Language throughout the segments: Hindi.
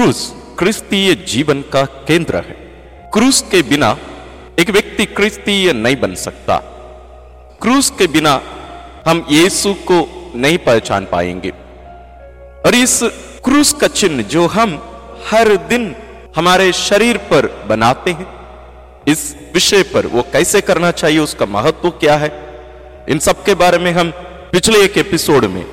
क्रूस क्रिस्तीय जीवन का केंद्र है। क्रूस के बिना एक व्यक्ति क्रिस्तीय नहीं बन सकता। क्रूस के बिना हम यीशु को नहीं पहचान पाएँगे। और इस क्रूस का चिन्ह जो हम हर दिन हमारे शरीर पर बनाते हैं, इस विषय पर वो कैसे करना चाहिए, उसका महत्व क्या है, इन सब के बारे में हम पिछले एक एपिसोड में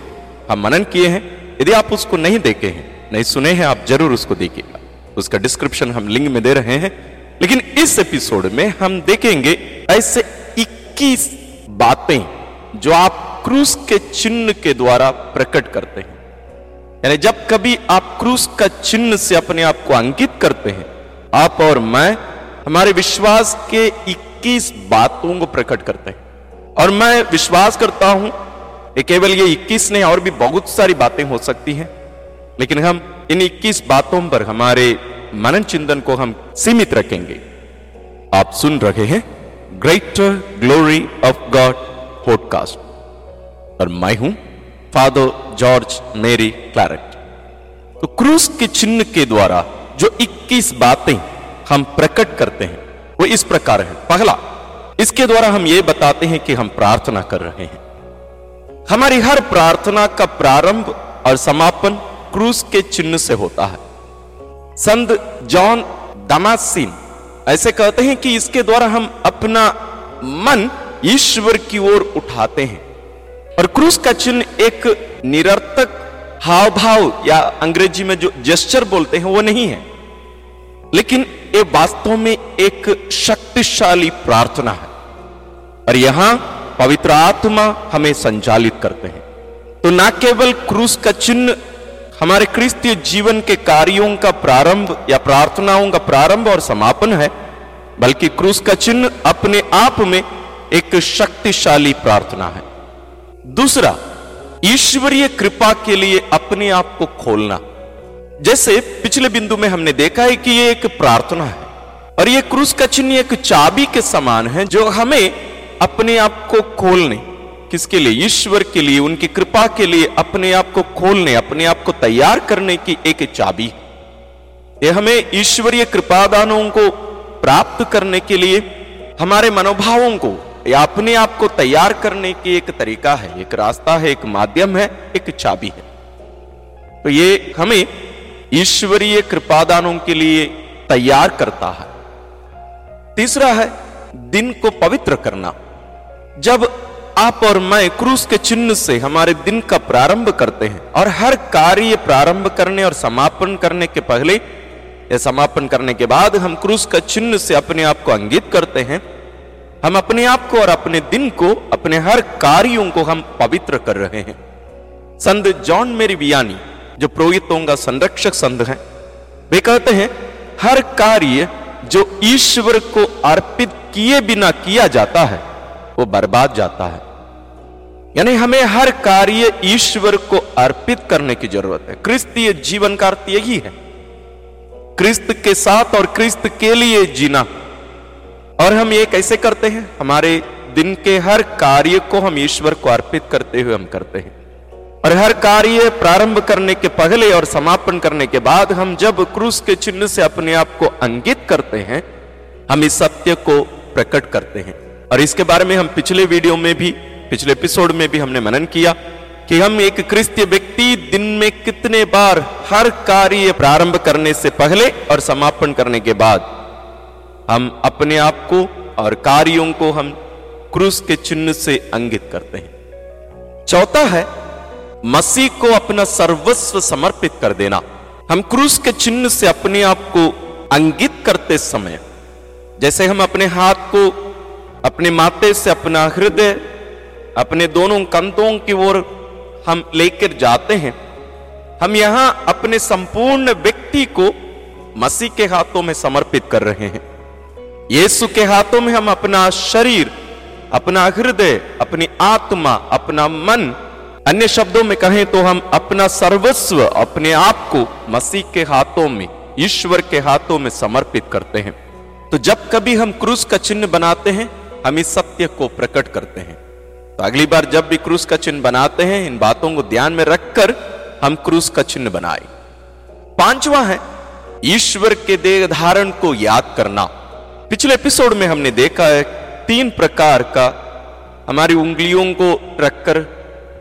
हम मनन किए हैं। यदि आप उसको नहीं देखे हैं नहीं, सुने हैं आप, ज़रूर उसको देखिएगा। उसका डिस्क्रिप्शन हम लिंक में दे रहे हैं। लेकिन इस एपिसोड में हम देखेंगे ऐसे 21 बातें जो आप क्रूस के चिन्ह के द्वारा प्रकट करते हैं। यानी जब कभी आप क्रूस का चिन्ह से अपने आप को अंकित करते हैं, आप और मैं, हमारे विश्वास के 21 बातों को प्रकट करते हैं। और मैं विश्वास करता हूँ केवल ये 21 नहीं, और भी बहुत सारी बातें हो सकती हैं। लेकिन हम इन 21 बातों पर हमारे मनन चिंतन को हम सीमित रखेंगे। आप सुन रहे हैं greater glory of God podcast और मैं हूँ फादर जॉर्ज मेरी क्लैरेट तो क्रूस के चिन्ह के द्वारा जो 21 बातें हम प्रकट करते हैं, वो इस प्रकार है। पहला, इसके द्वारा हम ये बताते हैं कि हम प्रार्थना कर रहे हैं। हमारी हर प्रार्थना का प्रारंभ और समापन क्रूस के चिन्ह से होता है। संत जॉन दमासीन ऐसे कहते हैं कि इसके द्वारा हम अपना मन ईश्वर की ओर उठाते हैं। और क्रूस का चिन्ह एक निरर्थक हाव भाव या अंग्रेज़ी में जो जेस्चर बोलते हैं वो नहीं है। लेकिन ये वास्तव में एक शक्तिशाली प्रार्थना है। और यहाँ पवित्र आत्मा हमें संचालित करते हैं। तो ना केवल क्रूस का चिन्ह हमारे क्रिस्तीय जीवन के कार्यों का प्रारंभ या प्रार्थनाओं का प्रारंभ और समापन है, बल्कि क्रूस का चिन्ह अपने आप में एक शक्तिशाली प्रार्थना है। दूसरा, ईश्वरीय कृपा के लिए अपने आप को खोलना। जैसे पिछले बिंदु में हमने देखा है कि यह एक प्रार्थना है, और यह क्रूस का चिन्ह एक चाबी के समान है जो हमें अपने आप को खोलने किसके लिए? ईश्वर के लिए, उनकी कृपा के लिए अपने आप को खोलने, अपने आप को तैयार करने की एक चाबी। यह हमें ईश्वरीय कृपादानों को प्राप्त करने के लिए, हमारे मनोभावों को, या अपने आप को तैयार करने की एक तरीका है। एक रास्ता है, एक माध्यम है, एक चाबी है। तो ये हमें ईश्वरीय कृपादानों के लिए तैयार करता है। तीसरा है, दिन को पवित्र करना। जब आप और मैं क्रूस के चिन्ह से हमारे दिन का प्रारंभ करते हैं और हर कार्य प्रारंभ करने और समापन करने के पहले, या समापन करने के बाद हम क्रूस का चिन्ह से अपने आप को अंगित करते हैं। हम अपने आप को और अपने दिन को, अपने हर कार्यों को हम पवित्र कर रहे हैं। संत जॉन मेरी बियानी, जो पुरोहितों का संरक्षक संत है, वे कहते हैं, हर कार्य जो ईश्वर को अर्पित किए बिना किया जाता है, वो बर्बाद जाता है। यानी हमें हर कार्य ईश्वर को अर्पित करने की ज़रूरत है। क्रिस्तीय जीवन का अर्थ यही है। क्रिस्त के साथ और क्रिस्त के लिए जीना। और हम ये कैसे करते हैं? हमारे दिन के हर कार्य को हम ईश्वर को अर्पित करते हुए हम करते हैं। और हर कार्य प्रारंभ करने के पहले और समापन करने के बाद हम जब क्रूस के चिन्ह से अपने आप को अंकित करते हैं, हम इस सत्य को प्रकट करते हैं। और इसके बारे में हम पिछले वीडियो में भी पिछले एपिसोड में भी हमने मनन किया कि हम एक क्रिस्तीय व्यक्ति दिन में कितने बार हर कार्य प्रारंभ करने से पहले और समापन करने के बाद हम अपने आप को और कार्यों को हम क्रूस के चिन्ह से अंगित करते हैं। चौथा है, मसीह को अपना सर्वस्व समर्पित कर देना। हम क्रूस के चिन्ह से अपने आप को अंगित करते समय, जैसे हम अपने हाथ को अपने माते से अपना हृदय अपने दोनों कंधों की ओर हम लेकर जाते हैं। हम यहाँ अपने संपूर्ण व्यक्ति को मसीह के हाथों में समर्पित कर रहे हैं। यीशु के हाथों में हम अपना शरीर, अपना हृदय, अपनी आत्मा, अपना मन, अन्य शब्दों में कहें तो हम अपना सर्वस्व, अपने आप को मसीह के हाथों में, ईश्वर के हाथों में समर्पित करते हैं। तो जब कभी हम क्रूस का चिन्ह बनाते हैं, हम इस सत्य को प्रकट करते हैं। तो अगली बार जब भी क्रूस का चिन्ह बनाते हैं, इन बातों को ध्यान में रखकर हम क्रूस का चिन्ह बनाए। पांचवा है, ईश्वर के देह धारण को याद करना। पिछले एपिसोड में हमने देखा है, तीन प्रकार का हमारी उंगलियों को रखकर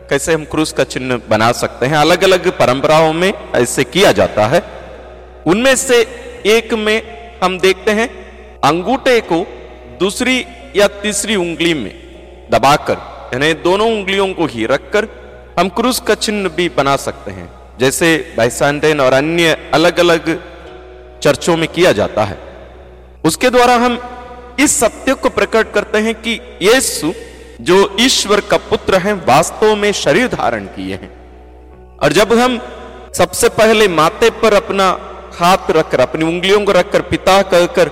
कैसे हम क्रूस का चिन्ह बना सकते हैं। अलग अलग परंपराओं में ऐसे किया जाता है। उनमें से एक में हम देखते हैं, अंगूठे को दूसरी या तीसरी उंगली में दबाकर यानी दोनों उंगलियों को ही रखकर हम क्रूस का चिन्ह भी बना सकते हैं, जैसे बाइसान्टेन और अन्य अलग अलग चर्चों में किया जाता है। उसके द्वारा हम इस सत्य को प्रकट करते हैं कि यीशु, जो ईश्वर का पुत्र है, वास्तव में शरीर धारण किए हैं। और जब हम सबसे पहले माथे पर अपना हाथ रखकर, अपनी उंगलियों को रखकर पिता कहकर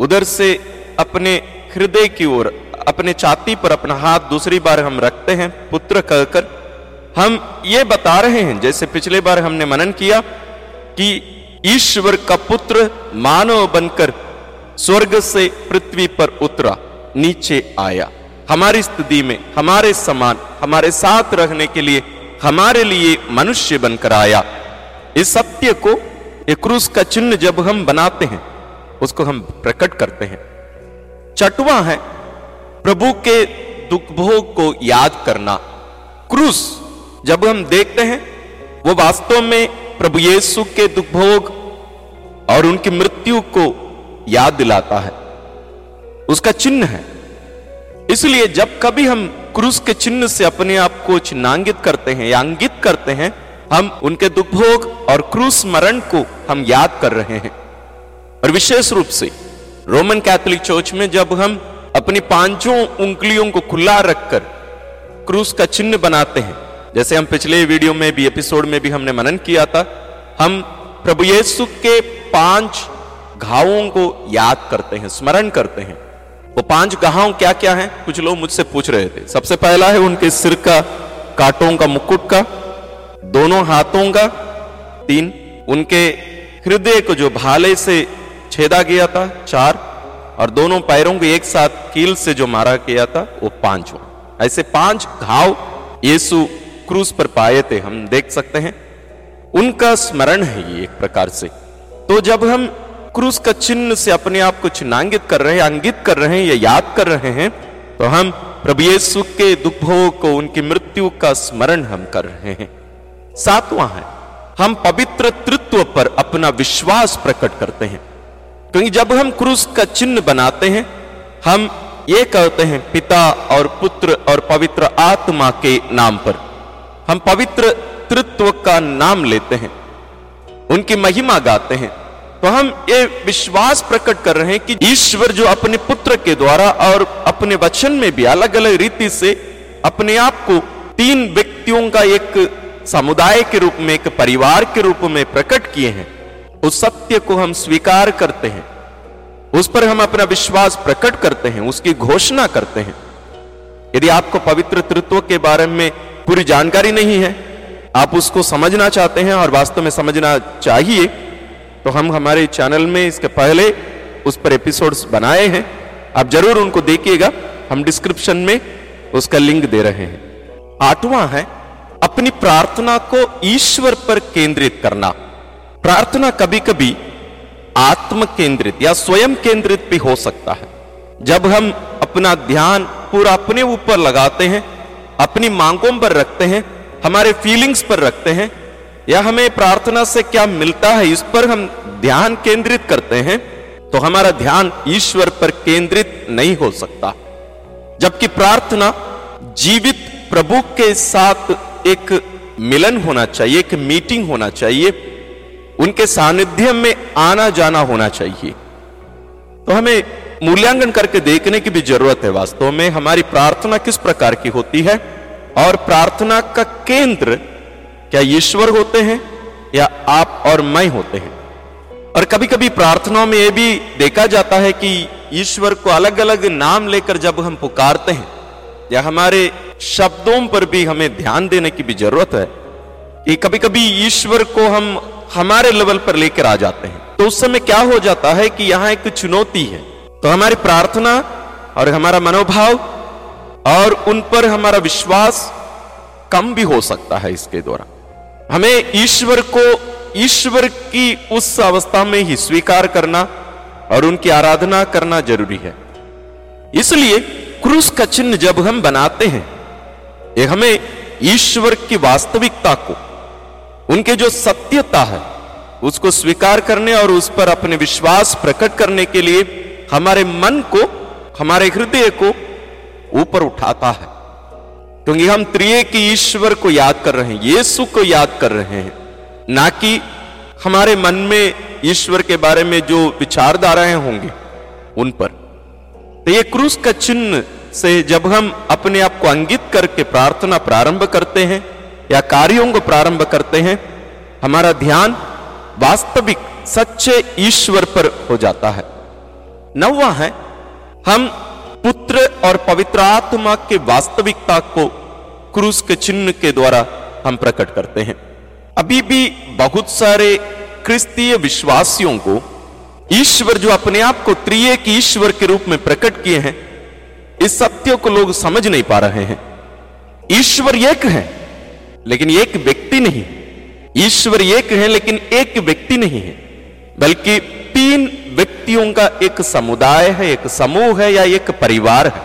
उधर से अपने हृदय की ओर अपने छाती पर अपना हाथ दूसरी बार हम रखते हैं, पुत्र कहकर, हम ये बता रहे हैं, जैसे पिछले बार हमने मनन किया, कि ईश्वर का पुत्र मानव बनकर स्वर्ग से पृथ्वी पर उतरा, नीचे आया। हमारी स्थिति में, हमारे समान, हमारे साथ रहने के लिए, हमारे लिए मनुष्य बनकर आया। इस सत्य को एक क्रूस का चिन्ह जब हम बनाते हैं, उसको हम प्रकट करते हैं। चटवा है प्रभु के दुख भोग को याद करना। क्रूस, जब हम देखते हैं, वो वास्तव में प्रभु यीशु के दुख भोग और उनकी मृत्यु को याद दिलाता है। उसका चिन्ह है। इसलिए जब कभी हम क्रूस के चिन्ह से अपने आप को चिन्हांकित करते हैं या अंगित करते हैं, हम उनके दुख भोग और क्रूस मरण को हम याद कर रहे हैं। और विशेष रूप से रोमन कैथोलिक चर्च में जब हम अपनी पाँचों उंगलियों को खुला रखकर क्रूस का चिन्ह बनाते हैं। जैसे हम पिछले वीडियो में भी, एपिसोड में भी हमने मनन किया था, हम प्रभु यीशु के पाँच घावों को याद करते हैं, स्मरण करते हैं। वो पाँच घाव क्या क्या हैं? कुछ लोग मुझसे पूछ रहे थे। सबसे पहला है उनके सिर का, कांटों का, मुकुट का, दोनों हाथों का, तीन, उनके हृदय को जो भाले से छेदा गया था, चार और दोनों पैरों को एक साथ कील से जो मारा गया था, वो पाँच ऐसे पाँच घाव यीशु क्रूस पर पाए थे, हम देख सकते हैं। उनका स्मरण है ये एक प्रकार से। तो जब हम क्रूस का चिन्ह से अपने आप को चिन्हांकित कर रहे हैं अंगित कर रहे हैं या याद कर रहे हैं तो हम प्रभु यीशु के दुख को, उनकी मृत्यु का स्मरण हम कर रहे हैं। सातवां है, हम पवित्र तृत्व पर अपना विश्वास प्रकट करते हैं। क्योंकि जब हम क्रूस का चिन्ह बनाते हैं, हम ये कहते हैं, पिता और पुत्र और पवित्र आत्मा के नाम पर। हम पवित्र तृत्व का नाम लेते हैं, उनकी महिमा गाते हैं। तो हम ये विश्वास प्रकट कर रहे हैं कि ईश्वर जो अपने पुत्र के द्वारा और अपने वचन में भी अलग अलग रीति से अपने आप को तीन व्यक्तियों का एक समुदाय के रूप में, एक परिवार के रूप में प्रकट किए हैं उस सत्य को हम स्वीकार करते हैं। उस पर हम अपना विश्वास प्रकट करते हैं, उसकी घोषणा करते हैं। यदि आपको पवित्र तृत्व के बारे में पूरी जानकारी नहीं है, आप उसको समझना चाहते हैं और वास्तव में समझना चाहिए तो हम हमारे चैनल में इसके पहले उस पर एपिसोड्स बनाए हैं। आप ज़रूर उनको देखिएगा, हम डिस्क्रिप्शन में उसका लिंक दे रहे हैं। आठवां है, अपनी प्रार्थना को ईश्वर पर केंद्रित करना। प्रार्थना कभी कभी आत्म केंद्रित या स्वयं केंद्रित भी हो सकता है। जब हम अपना ध्यान पूरा अपने ऊपर लगाते हैं, अपनी मांगों पर रखते हैं, हमारे फीलिंग्स पर रखते हैं, या हमें प्रार्थना से क्या मिलता है इस पर हम ध्यान केंद्रित करते हैं तो हमारा ध्यान ईश्वर पर केंद्रित नहीं हो सकता। जबकि प्रार्थना जीवित प्रभु के साथ एक मिलन होना चाहिए, एक मीटिंग होना चाहिए उनके सानिध्य में आना जाना होना चाहिए। तो हमें मूल्यांकन करके देखने की भी ज़रूरत है वास्तव में, हमारी प्रार्थना किस प्रकार की होती है और प्रार्थना का केंद्र क्या ईश्वर होते हैं या आप और मैं होते हैं? और कभी कभी प्रार्थनाओं में यह भी देखा जाता है कि ईश्वर को अलग अलग नाम लेकर जब हम पुकारते हैं, या हमारे शब्दों पर भी हमें ध्यान देने की भी ज़रूरत है कि कभी कभी ईश्वर को हम हमारे लेवल पर लेकर आ जाते हैं। तो उस समय क्या हो जाता है कि यहाँ एक चुनौती है। तो हमारी प्रार्थना और हमारा मनोभाव और उन पर हमारा विश्वास कम भी हो सकता है इसके द्वारा। हमें ईश्वर को, ईश्वर की उस अवस्था में ही स्वीकार करना और उनकी आराधना करना ज़रूरी है। इसलिए क्रूस का चिन्ह जब हम बनाते हैं, ये हमें ईश्वर की वास्तविकता को उनके जो सत्यता है, उसको स्वीकार करने और उस पर अपने विश्वास प्रकट करने के लिए हमारे मन को, हमारे हृदय को ऊपर उठाता है। क्योंकि हम त्रिय की ईश्वर को याद कर रहे हैं, यीशु को याद कर रहे हैं। ना कि हमारे मन में ईश्वर के बारे में जो विचारधाराएँ होंगे उन पर। तो ये क्रूस का चिन्ह से जब हम अपने आप को अंगित करके प्रार्थना प्रारंभ करते हैं या कार्यों को प्रारंभ करते हैं, हमारा ध्यान वास्तविक सच्चे ईश्वर पर हो जाता है। नौवा है, हम पुत्र और पवित्र आत्मा के वास्तविकता को क्रूस के चिन्ह के द्वारा हम प्रकट करते हैं। अभी भी बहुत सारे क्रिस्तीय विश्वासियों को ईश्वर जो अपने आप को त्रिय की ईश्वर के रूप में प्रकट किए हैं, इस सत्य को लोग समझ नहीं पा रहे हैं। ईश्वर एक है लेकिन एक व्यक्ति नहीं। ईश्वर एक है लेकिन एक व्यक्ति नहीं है। बल्कि तीन व्यक्तियों का एक समुदाय है, एक समूह है या एक परिवार है।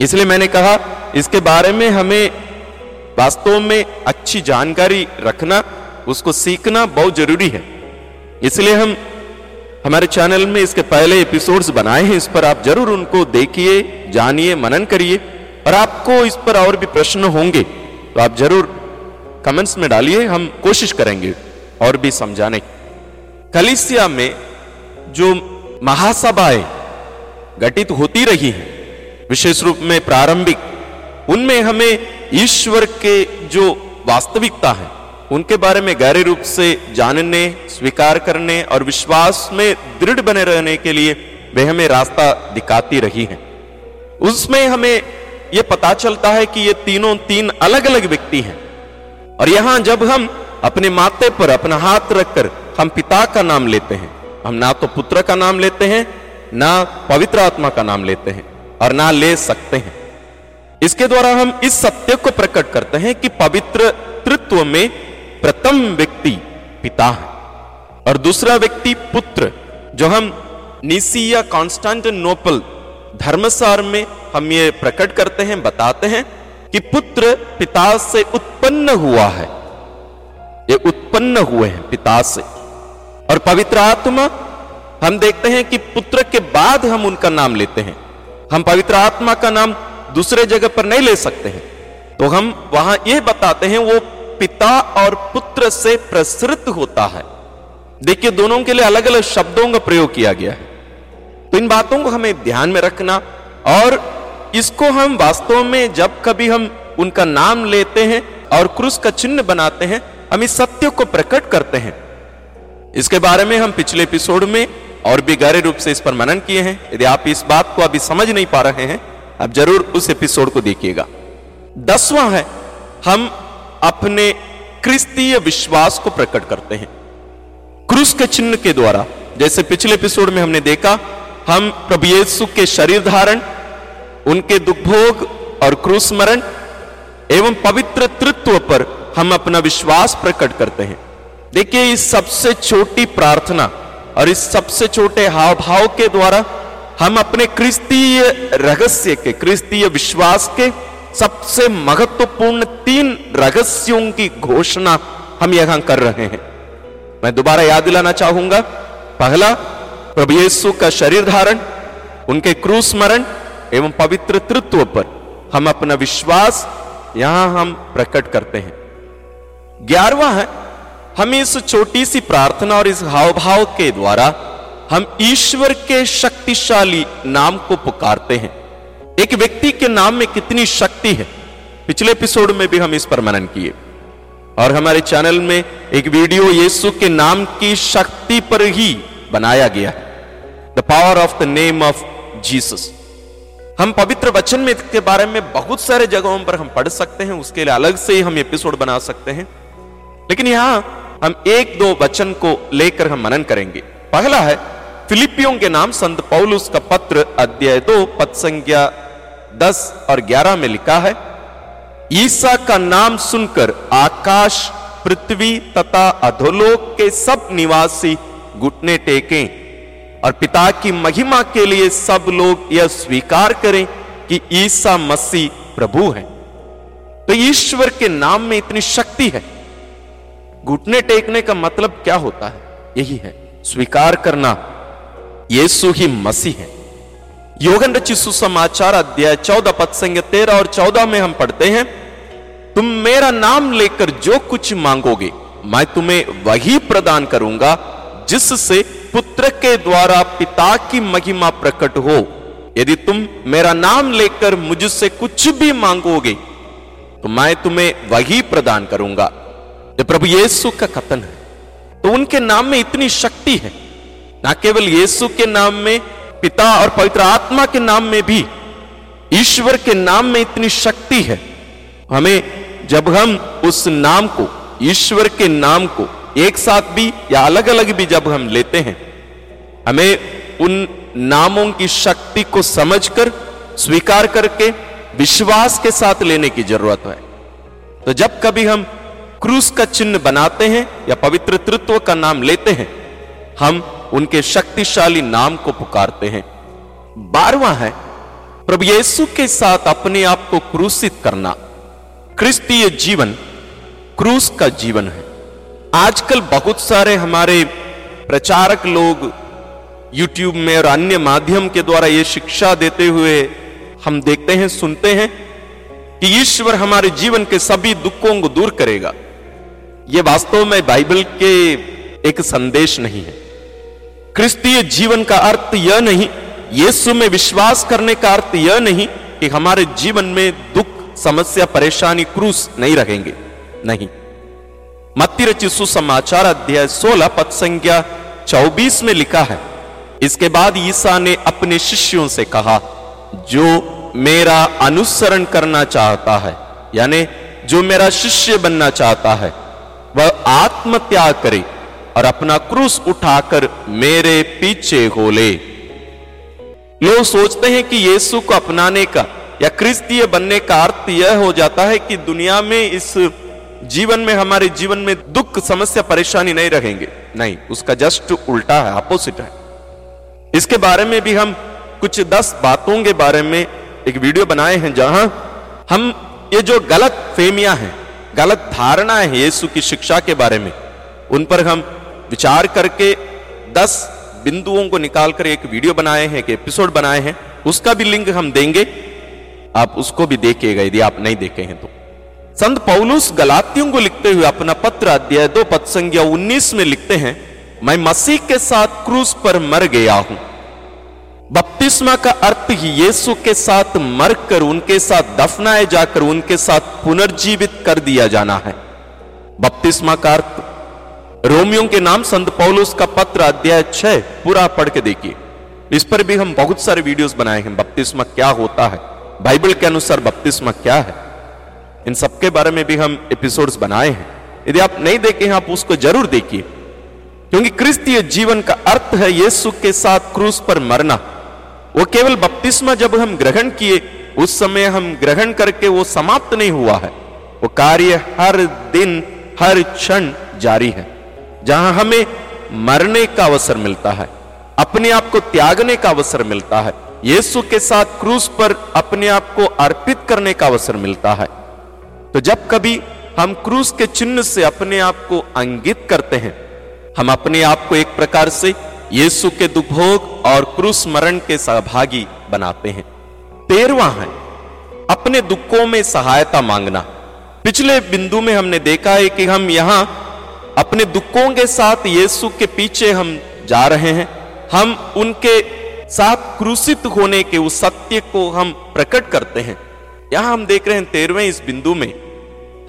इसलिए मैंने कहा, इसके बारे में हमें वास्तव में अच्छी जानकारी रखना, उसको सीखना बहुत ज़रूरी है। इसलिए हम हमारे चैनल में इसके पहले एपिसोड्स बनाए हैं, इस पर आप ज़रूर उनको देखिए, जानिए, मनन करिए। और आपको इस पर और भी प्रश्न होंगे तो आप ज़रूर कमेंट्स में डालिए, हम कोशिश करेंगे और भी समझाने की। कलिसिया में जो महासभाएँ घटित होती रही हैं, विशेष रूप में प्रारंभिक, उनमें हमें ईश्वर के जो वास्तविकता है, उनके बारे में गहरे रूप से जानने, स्वीकार करने और विश्वास में दृढ़ बने रहने के लिए वे हमें रास्ता दिखाती रही हैं। उसमें हमें यह पता चलता है कि ये तीनों तीन अलग अलग व्यक्ति हैं। और यहाँ जब हम अपने माथे पर अपना हाथ रखकर हम पिता का नाम लेते हैं, हम ना तो पुत्र का नाम लेते हैं, ना पवित्र आत्मा का नाम लेते हैं और ना ले सकते हैं। इसके द्वारा हम इस सत्य को प्रकट करते हैं कि पवित्र तृत्व में प्रथम व्यक्ति पिता है और दूसरा व्यक्ति पुत्र, जो हम निसिया कॉन्स्टेंटिनोपल धर्मसार में हम ये प्रकट करते हैं, बताते हैं कि पुत्र पिता से उत्पन्न हुआ है। ये उत्पन्न हुए हैं पिता से। और पवित्र आत्मा, हम देखते हैं कि पुत्र के बाद हम उनका नाम लेते हैं। हम पवित्र आत्मा का नाम दूसरे जगह पर नहीं ले सकते हैं। तो हम वहाँ यह बताते हैं, वो पिता और पुत्र से प्रसृत होता है। देखिए, दोनों के लिए अलग अलग शब्दों का प्रयोग किया गया है। तो इन बातों को हमें ध्यान में रखना और इसको हम वास्तव में जब कभी हम उनका नाम लेते हैं और क्रूस का चिन्ह बनाते हैं, हम इस सत्य को प्रकट करते हैं। इसके बारे में हम पिछले एपिसोड में और भी गहरे रूप से इस पर मनन किए हैं। यदि आप इस बात को अभी समझ नहीं पा रहे हैं, आप ज़रूर उस एपिसोड को देखिएगा। दसवां है, हम अपने क्रिस्तीय विश्वास को प्रकट करते हैं। क्रूस के चिन्ह के द्वारा, जैसे पिछले एपिसोड में हमने देखा, हम प्रभु यीशु के शरीर धारण उनके दुखभोग और क्रूस मरण एवं पवित्र तृत्व पर हम अपना विश्वास प्रकट करते हैं। देखिए, इस सबसे छोटी प्रार्थना और इस सबसे छोटे हाव भाव के द्वारा हम अपने क्रिस्तीय रहस्य के, क्रिस्तीय विश्वास के सबसे महत्वपूर्ण तीन रहस्यों की घोषणा हम यहाँ कर रहे हैं। मैं दोबारा याद दिलाना चाहूँगा, पहला, प्रभु यीशु का शरीर धारण, उनके क्रूस मरण एवं पवित्र तृत्व पर हम अपना विश्वास यहाँ हम प्रकट करते हैं। ग्यारहवा है, हम इस छोटी सी प्रार्थना और इस हाव भाव के द्वारा हम ईश्वर के शक्तिशाली नाम को पुकारते हैं। एक व्यक्ति के नाम में कितनी शक्ति है, पिछले एपिसोड में भी हम इस पर मनन किए। और हमारे चैनल में एक वीडियो यीशु के नाम की शक्ति पर ही बनाया गया है। The power of the name of Jesus हम पवित्र वचन में इसके बारे में बहुत सारे जगहों पर हम पढ़ सकते हैं, उसके लिए अलग से ही हम एपिसोड बना सकते हैं। लेकिन यहाँ हम एक दो वचन को लेकर हम मनन करेंगे। पहला है फिलिपियों के नाम संत पौलुस का पत्र अध्याय दो पद संज्ञा दस और ग्यारह में लिखा है, ईसा का नाम सुनकर आकाश, पृथ्वी तथा अधोलोक के सब निवासी घुटने टेकें। और पिता की महिमा के लिए सब लोग यह स्वीकार करें कि ईसा मसीह प्रभु है। तो ईश्वर के नाम में इतनी शक्ति है। घुटने टेकने का मतलब क्या होता है? यही है, स्वीकार करना। यीशु ही मसीह है। योगन रचित सुसमाचार अध्याय चौदह पद संख्या तेरह और चौदह में हम पढ़ते हैं, तुम मेरा नाम लेकर जो कुछ मांगोगे, मैं तुम्हें वही प्रदान करूँगा, जिससे पुत्र के द्वारा पिता की महिमा प्रकट हो। यदि तुम मेरा नाम लेकर मुझसे कुछ भी मांगोगे तो मैं तुम्हें वही प्रदान करूँगा। ये प्रभु यीशु का कथन है। तो उनके नाम में इतनी शक्ति है। ना केवल यीशु के नाम में, पिता और पवित्र आत्मा के नाम में भी, ईश्वर के नाम में इतनी शक्ति है। हमें जब हम उस नाम को, ईश्वर के नाम को एक साथ भी या अलग अलग भी जब हम लेते हैं, हमें उन नामों की शक्ति को समझकर, स्वीकार करके, विश्वास के साथ लेने की ज़रूरत है। तो जब कभी हम क्रूस का चिन्ह बनाते हैं या पवित्र तृत्व का नाम लेते हैं, हम उनके शक्तिशाली नाम को पुकारते हैं। बारवा है, प्रभु यीशु के साथ अपने आप को क्रूसित करना। क्रिस्तीय जीवन, क्रूस का जीवन है। आजकल बहुत सारे हमारे प्रचारक लोग YouTube में और अन्य माध्यम के द्वारा ये शिक्षा देते हुए हम देखते हैं, सुनते हैं कि ईश्वर हमारे जीवन के सभी दुखों को दूर करेगा। यह वास्तव में बाइबल के एक संदेश नहीं है। क्रिस्तीय जीवन का अर्थ यह नहीं, यीशु में विश्वास करने का अर्थ यह नहीं कि हमारे जीवन में दुख, समस्या, परेशानी, क्रूस नहीं रहेंगे। नहीं। मत्ती रचित सुसमाचार अध्याय 16 पद संख्या 24 में लिखा है, इसके बाद ईसा ने अपने शिष्यों से कहा, जो मेरा अनुसरण करना चाहता है, यानी जो मेरा शिष्य बनना चाहता है, वह आत्मत्याग करे और अपना क्रूस उठाकर मेरे पीछे हो ले। लोग सोचते हैं कि यीशु को अपनाने का या क्रिस्तीय बनने का अर्थ यह हो जाता है कि दुनिया में इस जीवन में, हमारे जीवन में दुख, समस्या, परेशानी नहीं रहेंगे। नहीं, उसका जस्ट उल्टा है अपोजिट है। इसके बारे में भी हम कुछ दस बातों के बारे में एक वीडियो बनाए हैं, जहाँ हम ये जो गलत फेमिया है, गलत धारणा है यीशु की शिक्षा के बारे में, उन पर हम विचार करके दस बिंदुओं को निकालकर एक वीडियो बनाए हैं, एक एपिसोड बनाए हैं। उसका भी लिंक हम देंगे। आप उसको भी देखिएगा, यदि आप नहीं देखे हैं तो। संत पौलुस गलातियों को लिखते हुए अपना पत्र अध्याय दो पद संज्ञा उन्नीस में लिखते हैं, मैं मसीह के साथ क्रूस पर मर गया हूँ। बपतिस्मा का अर्थ ही यीशु के साथ मरकर उनके साथ दफनाए जाकर उनके साथ पुनर्जीवित कर दिया जाना है। बपतिस्मा का अर्थ, रोमियो के नाम संत पौलुस का पत्र अध्याय छह, पूरा पढ़ के देखिए। इस पर भी हम बहुत सारे वीडियोस बनाए हैं, बपतिस्मा क्या होता है? बाइबल के अनुसार बपतिस्मा क्या है? इन सबके बारे में भी हम एपिसोड्स बनाए हैं। यदि आप नहीं देखे हैं, आप उसको ज़रूर देखिए। क्योंकि क्रिस्तीय जीवन का अर्थ है यीशु के साथ क्रूस पर मरना। वो केवल बपतिस्मा जब हम ग्रहण किए, उस समय हम ग्रहण करके वो समाप्त नहीं हुआ है। वो कार्य हर दिन, हर क्षण जारी है, जहाँ हमें मरने का अवसर मिलता है, अपने आप को त्यागने का अवसर मिलता है, यीशु के साथ क्रूस पर अपने आप को अर्पित करने का अवसर मिलता है। तो जब कभी हम क्रूस के चिन्ह से अपने आप को अंगित करते हैं, हम अपने आप को एक प्रकार से यीशु के दुभोग और क्रूस मरण के सहभागी बनाते हैं। तेरवा है, अपने दुखों में सहायता मांगना। पिछले बिंदु में हमने देखा है कि हम यहाँ अपने दुखों के साथ यीशु के पीछे हम जा रहे हैं। हम उनके साथ क्रूसित होने के उस सत्य को हम प्रकट करते हैं। यहाँ हम देख रहे हैं तेरहवें इस बिंदु में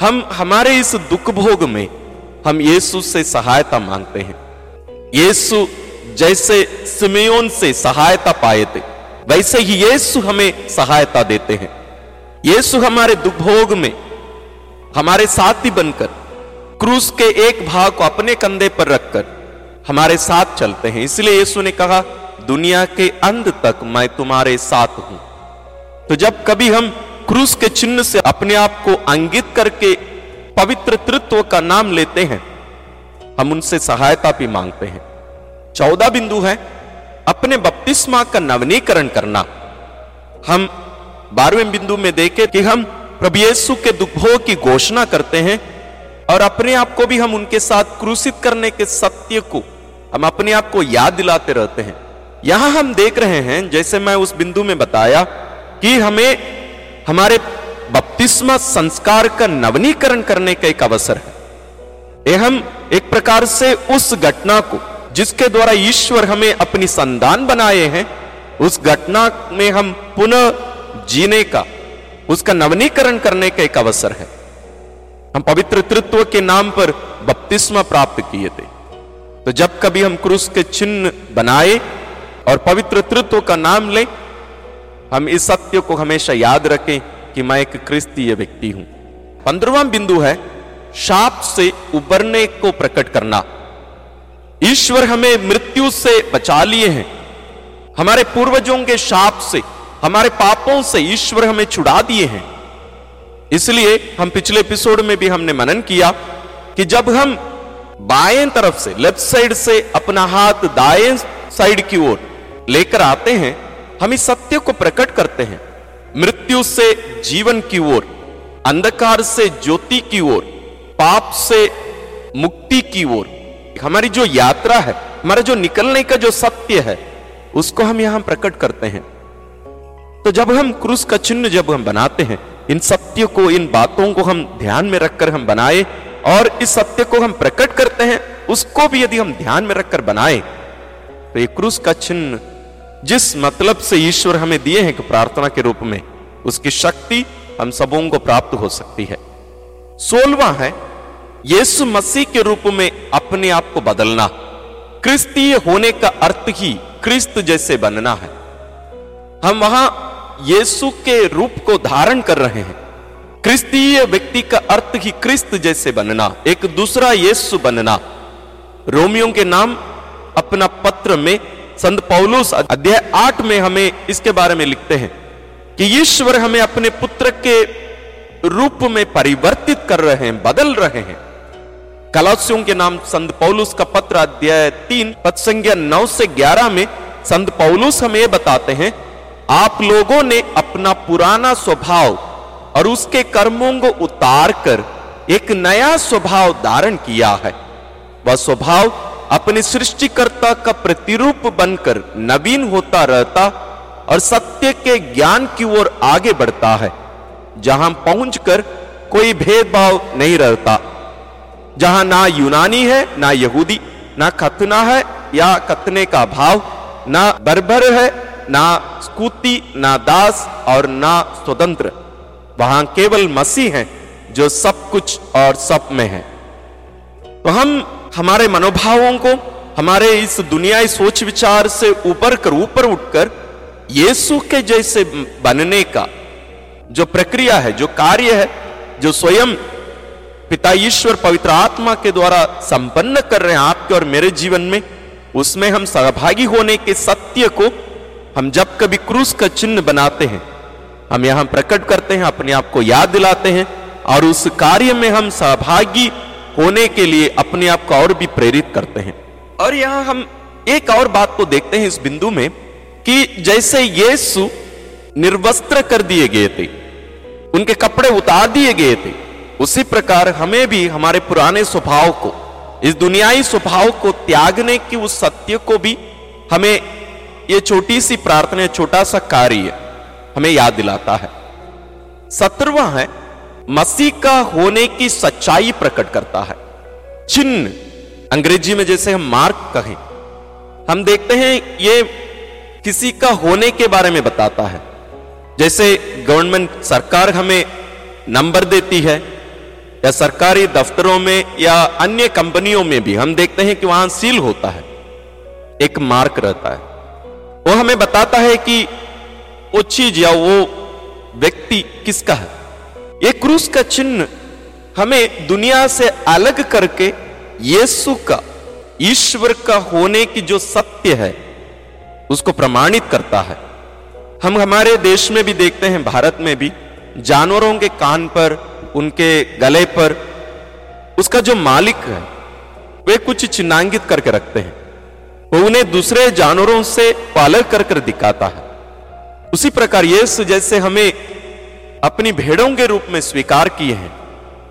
हम, हमारे इस दुख भोग में हम यीशु से सहायता मांगते हैं। यीशु जैसे सिमेयोन से सहायता पाए थे, वैसे ही यीशु हमें सहायता देते हैं। यीशु हमारे दुख भोग में, हमारे साथी बनकर, क्रूस के एक भाग को अपने कंधे पर रखकर हमारे साथ चलते हैं। इसलिए यीशु ने कहा, दुनिया के अंत तक मैं तुम्हारे साथ हूँ। तो जब कभी हम क्रूस के चिन्ह से अपने आप को अंगित करके पवित्र तृत्व का नाम लेते हैं। हम उनसे सहायता भी मांगते हैं। चौदह बिंदु है। अपने बपतिस्मा का नवनीकरण करना। हम बारहवें बिंदु में देखे कि हम प्रभु यीशु के दुखों की घोषणा करते हैं और अपने आप को भी हम उनके साथ क्रूसित करने के सत्य को हम अपने आप को याद दिलाते रहते हैं। यहाँ हम देख रहे हैं, जैसे मैं उस बिंदु में बताया, कि हमें हमारे बपतिस्मा संस्कार का नवनीकरण करने का एक अवसर है। ये हम एक प्रकार से उस घटना को, जिसके द्वारा ईश्वर हमें अपनी संतान बनाए हैं, उस घटना में हम पुनः जीने का, उसका नवनीकरण करने का एक अवसर है। हम पवित्र तृत्व के नाम पर बपतिस्मा प्राप्त किए थे। तो जब कभी हम क्रूस के चिन्ह बनाए और पवित्र तृत्व का नाम लें हम इस सत्य को हमेशा याद रखें कि मैं एक क्रिस्तीय व्यक्ति हूँ। पंद्रवा बिंदु है, शाप से उबरने को प्रकट करना। ईश्वर हमें मृत्यु से बचा लिए हैं। हमारे पूर्वजों के शाप से, हमारे पापों से ईश्वर हमें छुड़ा दिए हैं। इसलिए हम पिछले एपिसोड में भी हमने मनन किया कि जब हम बाएँ तरफ़ से, लेफ़्ट साइड से अपना हाथ दाएँ साइड की ओर लेकर आते हैं हम इस सत्य को प्रकट करते हैं। मृत्यु से जीवन की ओर, अंधकार से ज्योति की ओर, पाप से मुक्ति की ओर। हमारी जो यात्रा है, हमारा जो निकलने का जो सत्य है, उसको हम यहाँ प्रकट करते हैं। तो जब हम क्रूस का चिन्ह जब हम बनाते हैं, इन सत्य को, इन बातों को हम ध्यान में रखकर हम बनाए, और इस सत्य को हम प्रकट करते हैं, उसको भी यदि हम ध्यान में रखकर बनाए तो ये क्रूस का चिन्ह जिस मतलब से ईश्वर हमें दिए हैं कि प्रार्थना के रूप में, उसकी शक्ति हम सबों को प्राप्त हो सकती है। सोलवा है, यीशु मसीह के रूप में अपने आप को बदलना। क्रिस्तीय होने का अर्थ ही क्रिस्त जैसे बनना है। हम वहाँ यीशु के रूप को धारण कर रहे हैं। क्रिस्तीय व्यक्ति का अर्थ ही क्रिस्त जैसे बनना, एक दूसरा यीशु बनना। रोमियो के नाम अपना पत्र में संत पौलुस अध्याय आठ में हमें इसके बारे में लिखते हैं कि ईश्वर हमें अपने पुत्र के रूप में परिवर्तित कर रहे हैं, बदल रहे हैं। कलासियों के नाम संत पौलुस का पत्र अध्याय तीन पद संज्ञा नौ से ग्यारह में संत पौलुस हमें यह बताते हैं, आप लोगों ने अपना पुराना स्वभाव और उसके कर्मों को उतार कर एक नया स्वभाव धारण किया है। वह स्वभाव अपने सृष्टिकर्ता का प्रतिरूप बनकर नवीन होता रहता और सत्य के ज्ञान की ओर आगे बढ़ता है, जहाँ पहुंचकर कोई भेदभाव नहीं रहता, जहाँ ना यूनानी है, ना यहूदी, ना खतना है या खतने का भाव, ना बर्बर है, ना स्कूती ना दास और ना स्वतंत्र, वहाँ केवल मसीह है जो सब कुछ और सब में है। तो हम हमारे मनोभावों को, हमारे इस दुनियाई सोच विचार से ऊपर कर, ऊपर उठकर यीशु के जैसे बनने का जो प्रक्रिया है, जो कार्य है, जो स्वयं पिता ईश्वर पवित्र आत्मा के द्वारा संपन्न कर रहे हैं आपके और मेरे जीवन में, उसमें हम सहभागी होने के सत्य को हम जब कभी क्रूस का चिन्ह बनाते हैं, हम यहाँ प्रकट करते हैं, अपने आप को याद दिलाते हैं और उस कार्य में हम सहभागी होने के लिए अपने आप को और भी प्रेरित करते हैं। और यहाँ हम एक और बात को देखते हैं इस बिंदु में कि जैसे यीशु निर्वस्त्र कर दिए गए थे, उनके कपड़े उतार दिए गए थे, उसी प्रकार हमें भी हमारे पुराने स्वभाव को, इस दुनियाई स्वभाव को त्यागने की उस सत्य को भी हमें ये छोटी सी प्रार्थना छोटा सा कार्य हमें याद दिलाता है। सत्रवा है मसीह का होने की सच्चाई प्रकट करता है। चिन्ह अंग्रेज़ी में जैसे हम मार्क कहें, हम देखते हैं ये किसी का होने के बारे में बताता है। जैसे गवर्नमेंट सरकार हमें नंबर देती है, या सरकारी दफ्तरों में, या अन्य कंपनियों में भी हम देखते हैं कि वहाँ सील होता है, एक मार्क रहता है। वो हमें बताता है कि वो चीज़ या वो व्यक्ति किसका है। ये क्रूस का चिन्ह हमें दुनिया से अलग करके यीशु का, ईश्वर का होने की जो सत्य है, उसको प्रमाणित करता है। हम हमारे देश में भी देखते हैं, भारत में भी, जानवरों के कान पर, उनके गले पर, उसका जो मालिक है, वे कुछ चिन्हांकित करके रखते हैं। वो उन्हें दूसरे जानवरों से अलग कर कर दिखाता है। उसी प्रकार यीशु जैसे हमें अपनी भेड़ों के रूप में स्वीकार किए हैं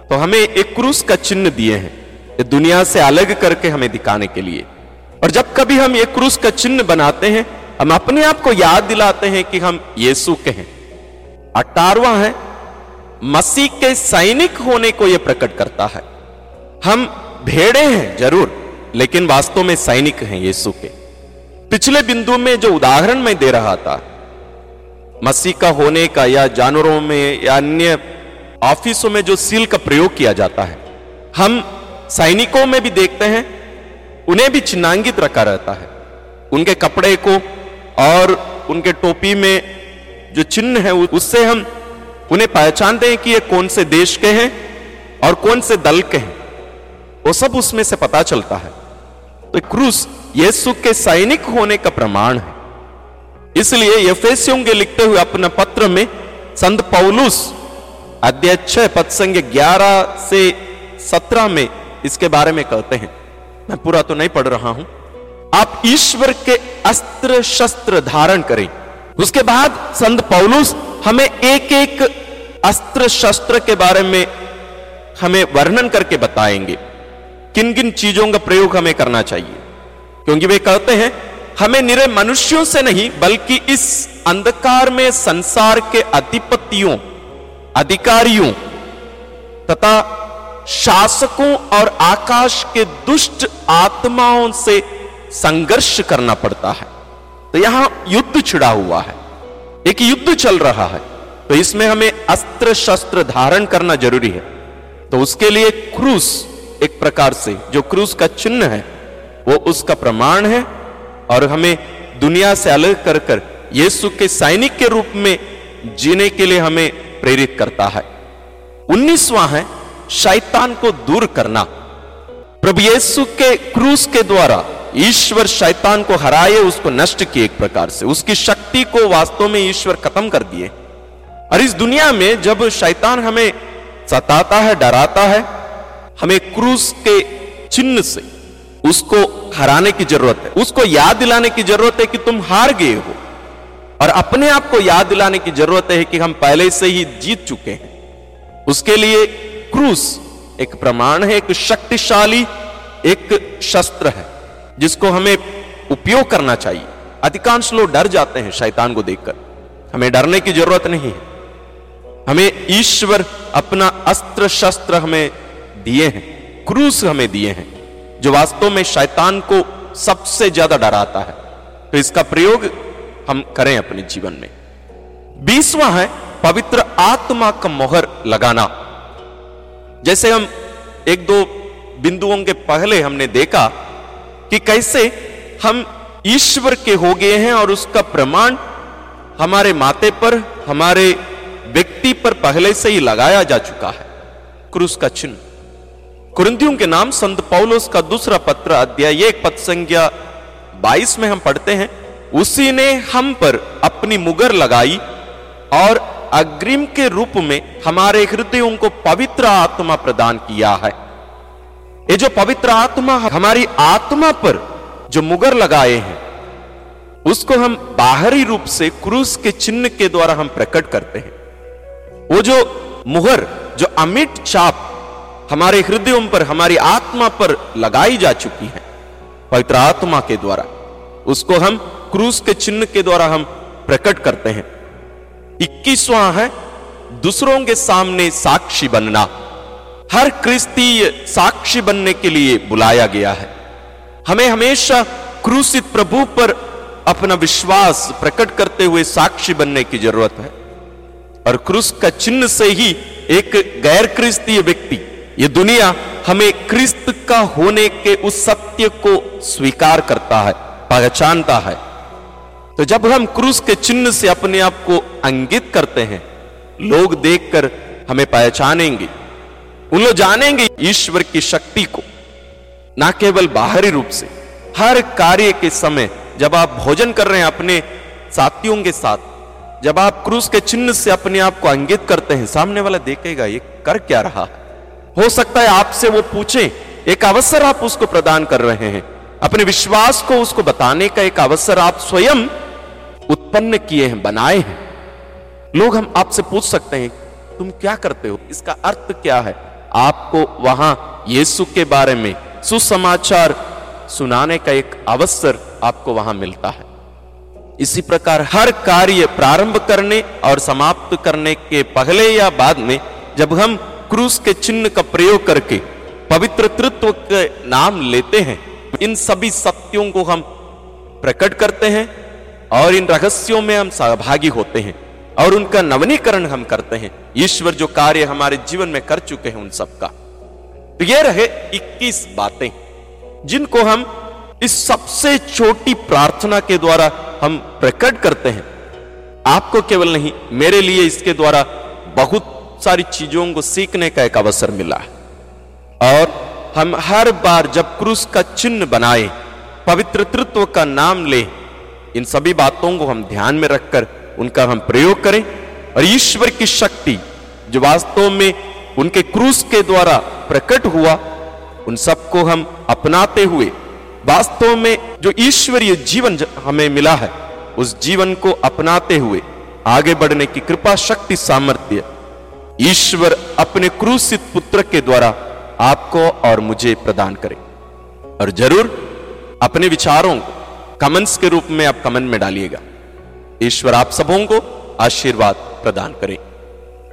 तो हमें एक क्रूस का चिन्ह दिए हैं, ये दुनिया से अलग करके हमें दिखाने के लिए। और जब कभी हम एक क्रूस का चिन्ह बनाते हैं, हम अपने आप को याद दिलाते हैं कि हम यीशु के हैं। अठारवा है, मसीह के सैनिक होने को यह प्रकट करता है। हम भेड़े हैं, ज़रूर, लेकिन वास्तव में सैनिक हैं यीशु के। पिछले बिंदु में जो उदाहरण मैं दे रहा था मसीह का होने का या जानवरों में या अन्य ऑफिसों में जो सील का प्रयोग किया जाता है, हम सैनिकों में भी देखते हैं, उन्हें भी चिन्हांकित रखा रहता है। उनके कपड़े को और उनके टोपी में जो चिन्ह है उससे हम उन्हें पहचानते हैं कि ये कौन से देश के हैं और कौन से दल के हैं। वो सब उसमें से पता चलता है। तो क्रूस यीशु के सैनिक होने का प्रमाण है। इसलिए यफेसियों के लिखते हुए अपने पत्र में संत पौलुस अध्यक्ष पद ग्यारह से सत्रह में इसके बारे में कहते हैं। मैं पूरा तो नहीं पढ़ रहा हूँ। आप ईश्वर के अस्त्र शस्त्र धारण करें। उसके बाद संत पौलुस हमें एक एक अस्त्र शस्त्र के बारे में हमें वर्णन करके बताएँगे। किन किन चीज़ों का प्रयोग हमें करना चाहिए? क्योंकि वे कहते हैं हमें निरे मनुष्यों से नहीं, बल्कि इस अंधकार में संसार के अधिपतियों, अधिकारियों, तथा शासकों और आकाश के दुष्ट आत्माओं से संघर्ष करना पड़ता है। तो यहाँ युद्ध छिड़ा हुआ है। एक युद्ध चल रहा है। तो इसमें हमें अस्त्र शस्त्र धारण करना ज़रूरी है। तो उसके लिए क्रूस एक प्रकार से, जो क्रूस का चिन्ह है, वो उसका प्रमाण है। और हमें दुनिया से अलग कर कर यीशु के सैनिक के रूप में जीने के लिए हमें प्रेरित करता है। उन्नीसवां है, शैतान को दूर करना। प्रभु यीशु के क्रूस के द्वारा ईश्वर शैतान को हराए, उसको नष्ट किए एक प्रकार से। उसकी शक्ति को वास्तव में ईश्वर खत्म कर दिए। और इस दुनिया में जब शैतान हमें सताता है, डराता है, हमें क्रूस के चिन्ह से उसको हराने की ज़रूरत है। उसको याद दिलाने की ज़रूरत है कि तुम हार गए हो। और अपने आप को याद दिलाने की ज़रूरत है कि हम पहले से ही जीत चुके हैं। उसके लिए क्रूस एक प्रमाण है, एक शक्तिशाली एक शस्त्र है, जिसको हमें उपयोग करना चाहिए। अधिकांश लोग डर जाते हैं शैतान को देखकर। हमें डरने की ज़रूरत नहीं है। हमें ईश्वर अपना अस्त्र शस्त्र हमें दिए हैं, क्रूस हमें दिए हैं। जो वास्तव में शैतान को सबसे ज़्यादा डराता है। तो इसका प्रयोग हम करें अपने जीवन में। बीसवां है, पवित्र आत्मा का मोहर लगाना। जैसे हम एक दो बिंदुओं के पहले हमने देखा कि कैसे हम ईश्वर के हो गए हैं और उसका प्रमाण हमारे माते पर, हमारे व्यक्ति पर पहले से ही लगाया जा चुका है। क्रूस का चिन्ह। कुरंतियों के नाम संत पौलोस का दूसरा पत्र, अध्याय एक पद संख्या 22 में हम पढ़ते हैं, उसी ने हम पर अपनी मुगर लगाई और अग्रिम के रूप में हमारे हृदयों को पवित्र आत्मा प्रदान किया है। ये जो पवित्र आत्मा, हमारी आत्मा पर जो मुगर लगाए हैं, उसको हम बाहरी रूप से क्रूस के चिन्ह के द्वारा हम प्रकट करते हैं। वो जो मुहर, जो अमिट चाप हमारे हृदयों पर, हमारी आत्मा पर लगाई जा चुकी है। पवित्र आत्मा के द्वारा। उसको हम क्रूस के चिन्ह के द्वारा हम प्रकट करते हैं। इक्कीसवां है, दूसरों के सामने साक्षी बनना। हर क्रिस्तीय साक्षी बनने के लिए बुलाया गया है। हमें हमेशा क्रूसित प्रभु पर अपना विश्वास प्रकट करते हुए साक्षी बनने की ज़रूरत है। और क्रूस का चिन्ह से ही एक गैर क्रिस्तीय व्यक्ति ये दुनिया हमें क्रिस्त का होने के उस सत्य को स्वीकार करता है, पहचानता है। तो जब हम क्रूस के चिन्ह से अपने आप को अंकित करते हैं, लोग देखकर हमें पहचानेंगे उन लोग जानेंगे ईश्वर की शक्ति को, ना केवल बाहरी रूप से। हर कार्य के समय जब आप भोजन कर रहे हैं अपने साथियों के साथ, जब आप क्रूस के चिन्ह से अपने आप को अंकित करते हैं, सामने वाला देखेगा, ये कर क्या रहा है? हो सकता है आपसे वो पूछे, एक अवसर आप उसको प्रदान कर रहे हैं। अपने विश्वास को उसको बताने का एक अवसर आप स्वयं उत्पन्न किए हैं, बनाए हैं। लोग हम आपसे पूछ सकते हैं, तुम क्या करते हो? इसका अर्थ क्या है? आपको वहाँ यीशु के बारे में सुसमाचार सुनाने का एक अवसर आपको वहाँ मिलता है। इसी प्रकार हर कार्य प्रारंभ करने और समाप्त करने के पहले या बाद में, जब हम क्रूस के चिन्ह का प्रयोग करके पवित्र तृत्व के नाम लेते हैं। इन सभी सत्यों को हम प्रकट करते हैं और इन रहस्यों में हम सहभागी होते हैं और उनका नवनीकरण हम करते हैं। ईश्वर जो कार्य हमारे जीवन में कर चुके हैं उन सबका। तो ये रहे 21 बातें जिनको हम इस सबसे छोटी प्रार्थना के द्वारा हम प्रकट करते हैं। आपको केवल नहीं, मेरे लिए इसके द्वारा बहुत सारी चीज़ों को सीखने का एक अवसर मिला। और हम हर बार जब क्रूस का चिन्ह बनाए पवित्र तृत्व का नाम ले, इन सभी बातों को हम ध्यान में रखकर उनका हम प्रयोग करें और ईश्वर की शक्ति जो वास्तव में उनके क्रूस के द्वारा प्रकट हुआ, उन सबको हम अपनाते हुए वास्तव में जो ईश्वरीय जीवन हमें मिला है, उस जीवन को अपनाते हुए आगे बढ़ने की कृपा, शक्ति, सामर्थ्य ईश्वर अपने क्रूसित पुत्र के द्वारा आपको और मुझे प्रदान करे। और ज़रूर अपने विचारों को कमेंट्स के रूप में आप कमेंट में डालिएगा। ईश्वर आप सबों को आशीर्वाद प्रदान करें।